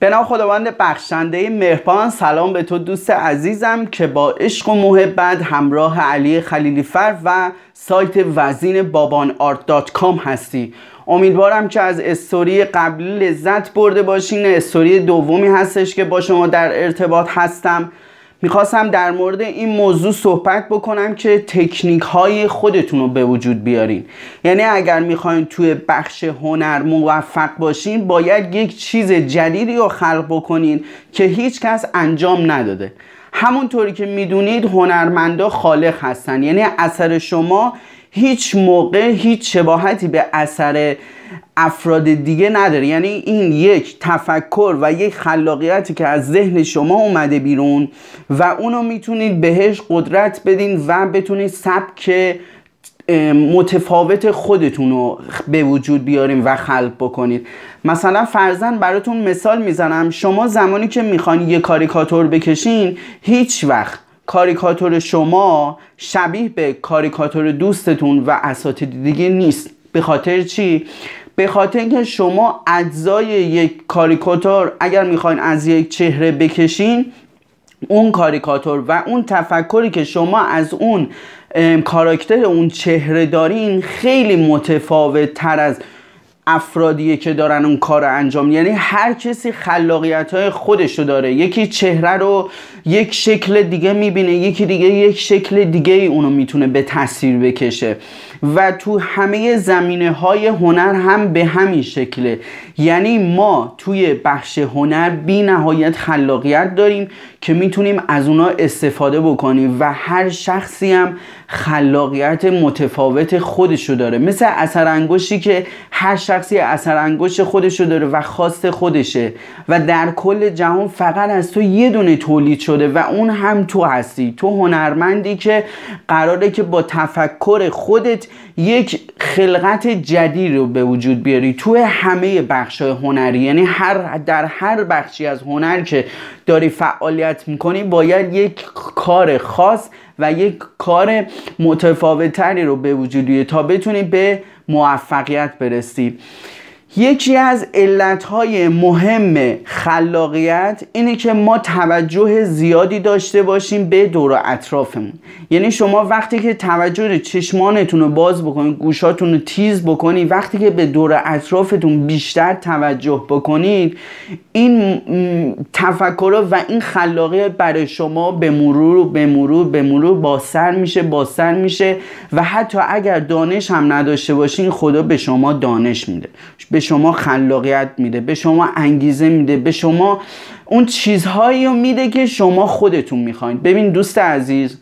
به نام خداوند بخشنده مهربان سلام به تو دوست عزیزم که با عشق و محبت همراه علی خلیلی فر و سایت وزین بابان آرت dot com هستی. امیدوارم که از استوری قبلی لذت برده باشین. استوری دومی هستش که با شما در ارتباط هستم. می‌خواستم در مورد این موضوع صحبت بکنم که تکنیک های خودتون رو به وجود بیارین. یعنی اگر می‌خواین توی بخش هنر موفق باشین باید یک چیز جدیدی رو خلق بکنین که هیچ کس انجام نداده. همونطوری که می‌دونید هنرمندا خالق هستن. یعنی اثر شما هیچ موقع هیچ شباهتی به اثر افراد دیگه نداره. یعنی این یک تفکر و یک خلاقیتی که از ذهن شما اومده بیرون و اونو می‌تونید بهش قدرت بدین و بتونید سبک متفاوت خودتون رو به وجود بیاریم و خلق بکنید. مثلا فرزن براتون مثال می‌زنم. شما زمانی که می‌خوان یه کاریکاتور بکشین هیچ وقت کاریکاتور شما شبیه به کاریکاتور دوستتون و اساتید دیگه نیست. به خاطر چی؟ به خاطر اینکه شما اجزای یک کاریکاتور اگر می‌خواین از یک چهره بکشین اون کاریکاتور و اون تفکری که شما از اون کاراکتر اون چهره دارین خیلی متفاوت تر از افرادیه که دارن اون کار رو انجام یعنی هر کسی خلاقیت های خودشو داره. یکی چهره رو یک شکل دیگه می‌بینه یکی دیگه یک شکل دیگه اونو می‌تونه به تصویر بکشه. و تو همه زمینه های هنر هم به همین شکله. یعنی ما توی بخش هنر بی نهایت خلاقیت داریم که می‌تونیم از اونا استفاده بکنیم و هر شخصی هم خلاقیت متفاوت خودشو داره. مثل اثر انگشتی که هر شخصی اثر انگشت خودشو داره و خواست خودشه و در کل جهان فقط از تو یه دونه تولید شده و اون هم تو هستی. تو هنرمندی که قراره که با تفکر خودت یک خلقت جدید رو به وجود بیاری. تو همه بخش هنری یعنی هر در هر بخشی از هنر که داری فعالیت می‌کنی باید یک کار خاص و یک کار متفاوتتری رو به وجود بیاری تا بتونی به موفقیت برسی یکی از علتهای مهم خلاقیت اینه که ما توجه زیادی داشته باشیم به دور اطرافمون. یعنی شما وقتی که توجه چشمانتون رو باز بکنید گوشاتون رو تیز بکنید وقتی که به دور اطرافتون بیشتر توجه بکنید این تفکر و این خلاقیت برای شما به مرور به مرور به مرور باسر میشه باسر میشه و حتی اگر دانش هم نداشته باشین خدا به شما دانش میده. به شما خلاقیت میده به شما انگیزه میده به شما اون چیزهایی رو میده که شما خودتون می‌خواین. ببین دوست عزیز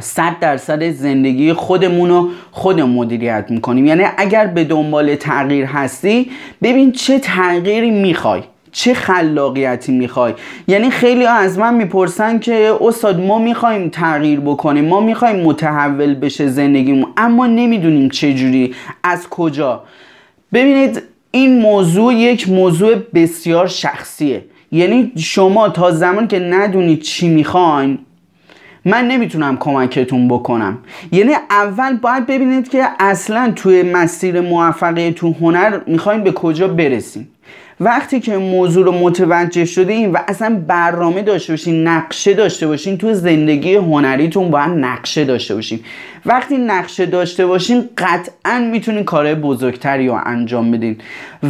صد درصد زندگی خودمون رو خود مدیریت می‌کنیم. یعنی اگر به دنبال تغییر هستی ببین چه تغییری می‌خوای چه خلاقیتی می‌خوای. یعنی خیلی از من می‌پرسن که استاد ما می‌خوایم تغییر بکنیم ما می‌خوایم متحول بشه زندگیمون اما نمی‌دونیم چجوری از کجا. ببینید این موضوع یک موضوع بسیار شخصیه. یعنی شما تا زمان که ندونید چی می‌خواین من نمی‌تونم کمکتون بکنم. یعنی اول باید ببینید که اصلا توی مسیر موفقیت تو هنر می‌خواین به کجا برسیم وقتی که موضوع رو متوجه شده و اصلا برنامه داشته باشین نقشه داشته باشین تو زندگی هنریتون باید نقشه داشته باشین. وقتی نقشه داشته باشین قطعا می‌تونین کارهای بزرگتری رو انجام بدین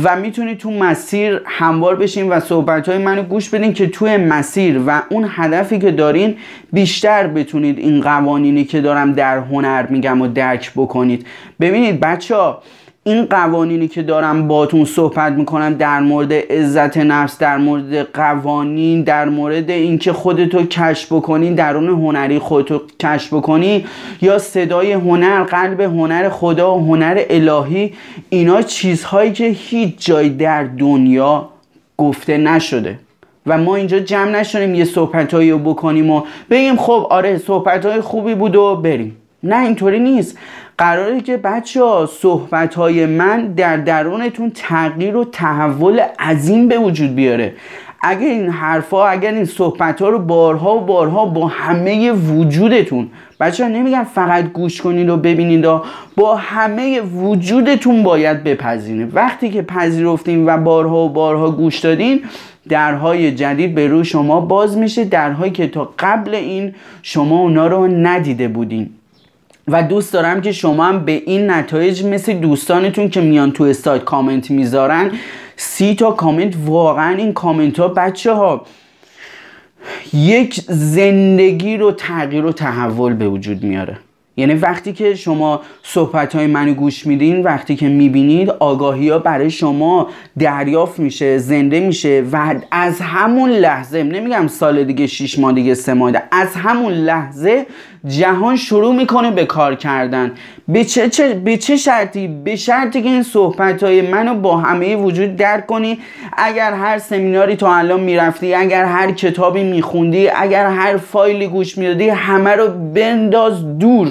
و می‌تونید تو مسیر هموار بشین و صحبت های منو گوش بدین که توی مسیر و اون هدفی که دارین بیشتر بتونید این قوانینی که دارم در هنر میگم و درک بکنید. ببینید بچه ها این قوانینی که دارم باتون صحبت می‌کنم در مورد عزت نفس در مورد قوانین در مورد اینکه خودتو کشف بکنی درون هنری خودتو کشف بکنی یا صدای هنر قلب هنر خدا و هنر الهی اینا چیزهایی که هیچ جای در دنیا گفته نشده. و ما اینجا جمع نشدیم یه صحبت رو بکنیم و بگیم خب آره صحبت های خوبی بود و بریم. نه اینطوری نیست. قراره که بچه ها صحبت های من در درونتون تغییر و تحول عظیم به وجود بیاره. اگر این حرفا اگر این صحبت ها رو بارها و بارها با همه وجودتون بچه ها نمیگم فقط گوش کنید و ببینید با همه وجودتون باید بپذیرید. وقتی که پذیرفتین و بارها و بارها گوش دادین درهای جدید به روی شما باز میشه درهایی که تا قبل این شما اونا رو ندیده بودین. و دوست دارم که شما هم به این نتایج مثل دوستانتون که میان تو استایت کامنت می‌ذارن سی تا کامنت واقعا این کامنت ها بچه ها یک زندگی رو تغییر و تحول به وجود میاره. یعنی وقتی که شما صحبت های منو گوش میدین وقتی که می‌بینید آگاهی ها برای شما دریافت میشه زنده میشه و از همون لحظه نمیگم سال دیگه شیش ماه دیگه سه ماه از همون لحظه جهان شروع می‌کنه به کار کردن. به چه, چه, به چه شرطی؟ به شرطی که این صحبت های منو با همه وجود درک کنی. اگر هر سمیناری تو الان می‌رفتی اگر هر کتابی میخوندی اگر هر فایلی گوش می‌دادی همه رو بنداز دور.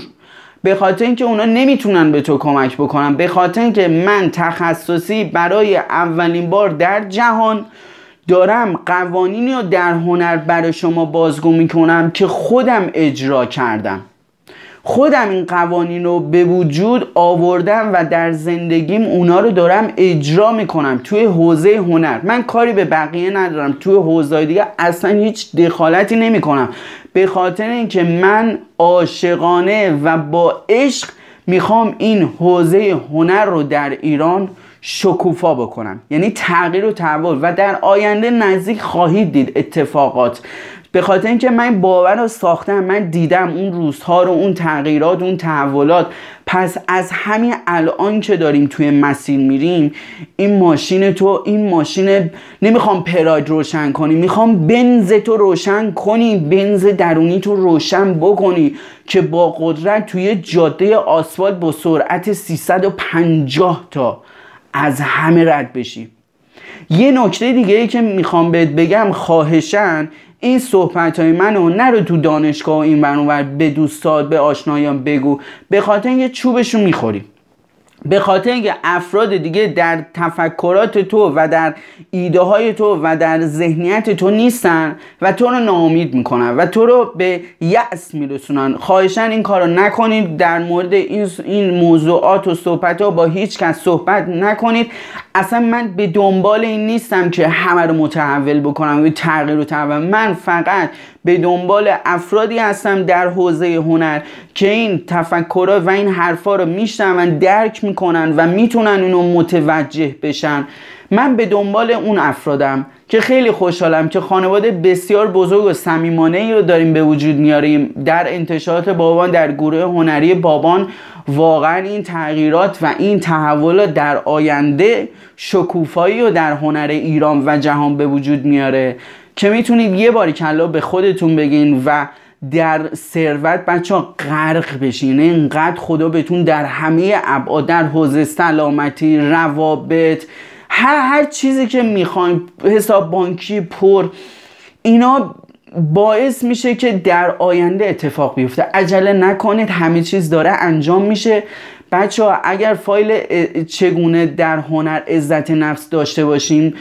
به خاطر اینکه اونا نمی‌تونن به تو کمک بکنن. به خاطر اینکه من تخصصی برای اولین بار در جهان دارم قوانینی رو در هنر برای شما بازگو می‌کنم که خودم اجرا کردم. خودم این قوانین رو به وجود آوردم و در زندگیم اونا رو دارم اجرا می‌کنم توی حوزه هنر. من کاری به بقیه ندارم. توی حوزه دیگه اصلا هیچ دخالتی نمی‌کنم. به خاطر اینکه من عاشقانه و با عشق می‌خوام این حوزه هنر رو در ایران شکوفا بکنم یعنی تغییر و تحول. و در آینده نزدیک خواهید دید اتفاقات. به خاطر اینکه من باور رو ساختم من دیدم اون روزها رو اون تغییرات اون تحولات. پس از همین الان که داریم توی مسیر میریم این ماشین تو این ماشین نمی‌خوام پراید روشن کنی می‌خوام بنز تو روشن کنی بنز درونی تو روشن بکنی که با قدرت توی جاده آسفالت با سرعت 350 تا از همه رد بشی. یه نکته دیگه ای که می‌خوام بهت بگم خواهشن این صحبت های منو نرو تو دانشگاه و این برانور به دوستات به آشنایان بگو. به خاطر اینکه چوبشو می‌خوری به خاطر اینکه افراد دیگه در تفکرات تو و در ایده های تو و در ذهنیت تو نیستن و تو رو ناامید می‌کنن و تو رو به یأس میرسونن. خواهشن این کارو نکنید. در مورد این, این موضوعات و صحبت ها با هیچ کس صحبت نکنید. اصلا من به دنبال این نیستم که همه رو متحول بکنم و تغییر و تحول من فقط به دنبال افرادی هستم در حوزه هنر که این تفکرها و این حرفا رو میشنون درک می‌کنن و می‌تونن اونو متوجه بشن. من به دنبال اون افرادم که خیلی خوشحالم که خانواده بسیار بزرگ و صمیمانه ای رو داریم به وجود میاریم. در انتشارات بابان در گروه هنری بابان واقعا این تغییرات و این تحولات در آینده شکوفایی رو در هنر ایران و جهان به وجود میاره. که می‌تونید یه باری کلا به خودتون بگین و در ثروت بچه ها غرق بشین. اینقدر خدا بهتون در همه ابعاد در حوزه سلامتی روابط هر هر چیزی که می‌خواین حساب بانکی پر اینا باعث میشه که در آینده اتفاق بیفته. عجله نکنید همه چیز داره انجام میشه. بچه ها اگر فایل چگونه در هنر عزت نفس داشته باشیم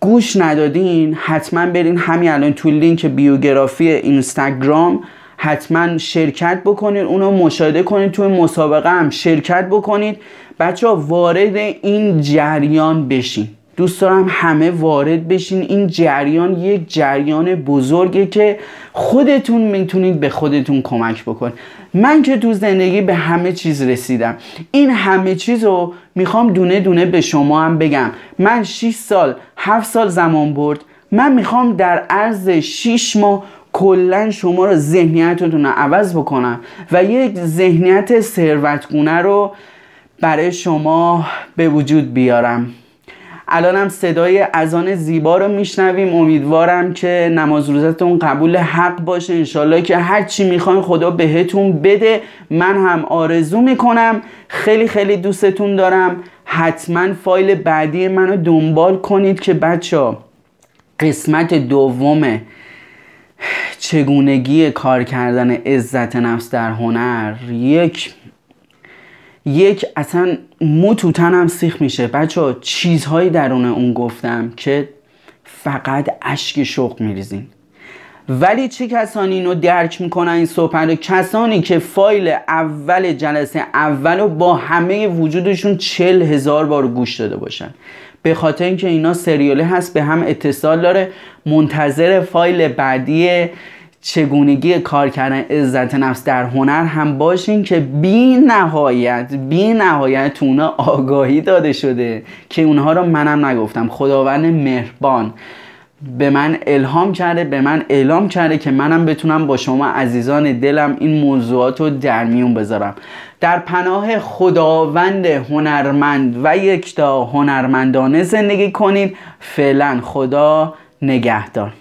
گوش ندادین حتما برین همین الان تو لینک بیوگرافی اینستاگرام حتما شرکت بکنید اونو مشاهده کنید توی مسابقه هم شرکت بکنید. بچه ها وارد این جریان بشین. دوست دارم همه وارد بشین. این جریان یک جریان بزرگه که خودتون می‌تونید به خودتون کمک بکن من که تو زندگی به همه چیز رسیدم. این همه چیز رو می‌خوام دونه دونه به شما هم بگم. من 6 سال 7 سال زمان برد. من می‌خوام در عرض 6 ماه کلا شما رو ذهنیتتون رو عوض بکنم و یک ذهنیت ثروتگونه رو برای شما به وجود بیارم. الانم صدای اذان زیبا رو میشنویم. امیدوارم که نماز روزتون قبول حق باشه. انشالله که هر چی می‌خواین خدا بهتون بده. من هم آرزو می‌کنم. خیلی خیلی دوستتون دارم. حتما فایل بعدی منو دنبال کنید که بچه قسمت دوم چگونگی کار کردن عزت نفس در هنر یک یک اصلا مو تو تنم سیخ میشه. بچه چیزهایی درون اون گفتم که فقط اشک شوق میریزین ولی چه کسانی اینو درک می‌کنن این صحبت کسانی که فایل اول جلسه اول رو با همه وجودشون چل هزار بار گوش داده باشن. به خاطر اینکه اینا سریاله هست به هم اتصال داره. منتظر فایل بعدی چگونگی کار کردن عزت نفس در هنر هم باشین که بی نهایت بی نهایت تو آگاهی داده شده که اونها رو منم نگفتم. خداوند مهربان. به من الهام کرده به من اعلام کرده که منم بتونم با شما عزیزان دلم این موضوعات رو در میون بذارم. در پناه خداوند هنرمند و یکتا هنرمندانه زندگی کنید. فعلا خدا نگهدار.